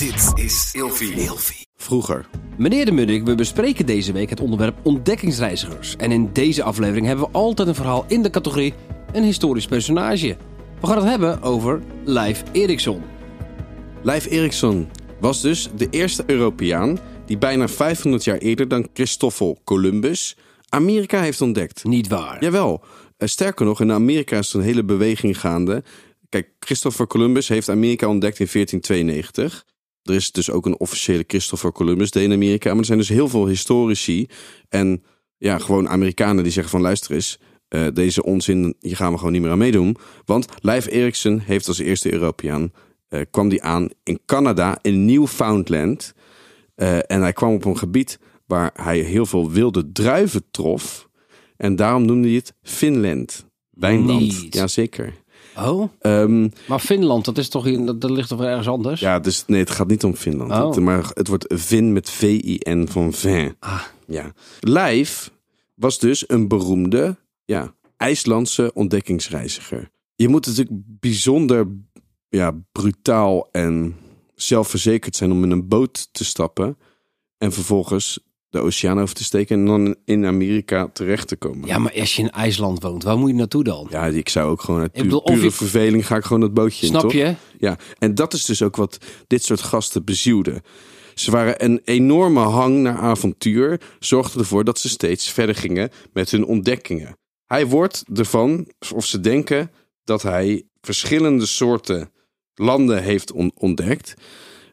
Dit is Ilfie. Vroeger. Meneer de Munnik, we bespreken deze week het onderwerp ontdekkingsreizigers. En in deze aflevering hebben we altijd een verhaal in de categorie een historisch personage. We gaan het hebben over Leif Erikson. Leif Erikson was dus de eerste Europeaan die bijna 500 jaar eerder dan Christoffel Columbus Amerika heeft ontdekt. Niet waar. Jawel. Eh, Sterker nog, in Amerika is er een hele beweging gaande. Kijk, Christopher Columbus heeft Amerika ontdekt in 1492. Er is dus ook een officiële Christopher Columbus Day in Amerika. Maar er zijn dus heel veel historici en ja, gewoon Amerikanen die zeggen van luister eens, eh, deze onzin, hier gaan we gewoon niet meer aan meedoen. Want Leif Erikson heeft als eerste Europeaan, eh, kwam die aan in Canada, in Newfoundland. Eh, en hij kwam op een gebied waar hij heel veel wilde druiven trof. En daarom noemde hij het Finland. Wijnland. Jazeker. Oh, Ehm maar Finland, dat, is toch in, dat, dat ligt toch wel ergens anders? ja, dus nee, het gaat niet om Finland. Oh. Het, maar het wordt Vin met V-I-N van vin. Ah, Ja. Leif was dus een beroemde ja, IJslandse ontdekkingsreiziger. Je moet natuurlijk bijzonder ja, brutaal en zelfverzekerd zijn om in een boot te stappen en vervolgens de oceaan over te steken en dan in Amerika terecht te komen. ja, maar als je in IJsland woont, waar moet je naartoe dan? Ja, ik zou ook gewoon uit pu- bedoel, of pure verveling ga ik gewoon het bootje in, Snap je? Ja, en dat is dus ook wat dit soort gasten bezielde. Ze waren een enorme hang naar avontuur, zorgden ervoor dat ze steeds verder gingen met hun ontdekkingen. Hij wordt ervan, of ze denken, dat hij verschillende soorten landen heeft on- ontdekt.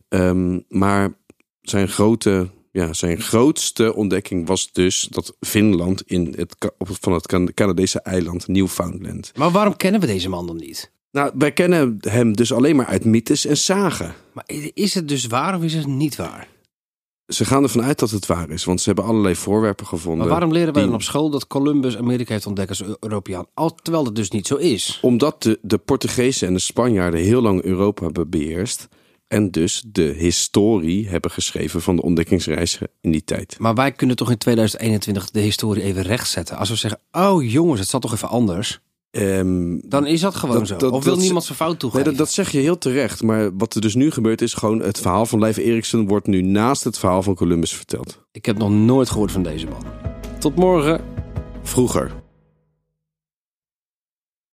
Ehm, maar zijn, grote, ja, zijn grootste ontdekking was dus dat Finland in het, van het Can- Canadese eiland Newfoundland. Maar waarom kennen we deze man dan niet? Nou, wij kennen hem dus alleen maar uit mythes en zagen. Maar is het dus waar of is het niet waar? Ze gaan ervan uit dat het waar is, want ze hebben allerlei voorwerpen gevonden. Maar waarom leren wij die- dan op school dat Columbus Amerika heeft ontdekt als Europeaan? Al, terwijl dat dus niet zo is. Omdat de, de Portugezen en de Spanjaarden heel lang Europa hebben beheerst. En dus de historie hebben geschreven van de ontdekkingsreizen in die tijd. Maar wij kunnen toch in 2021 de historie even rechtzetten. Als we zeggen, oh jongens, het zat toch even anders. Ehm, Dan is dat gewoon Dat- zo. dat- of wil dat- niemand zijn fout nee, toegeven? dat, dat zeg je heel terecht. Maar wat er dus nu gebeurt is gewoon het verhaal van Leif Erikson wordt nu naast het verhaal van Columbus verteld. Ik heb nog nooit gehoord van deze man. Tot morgen. Vroeger.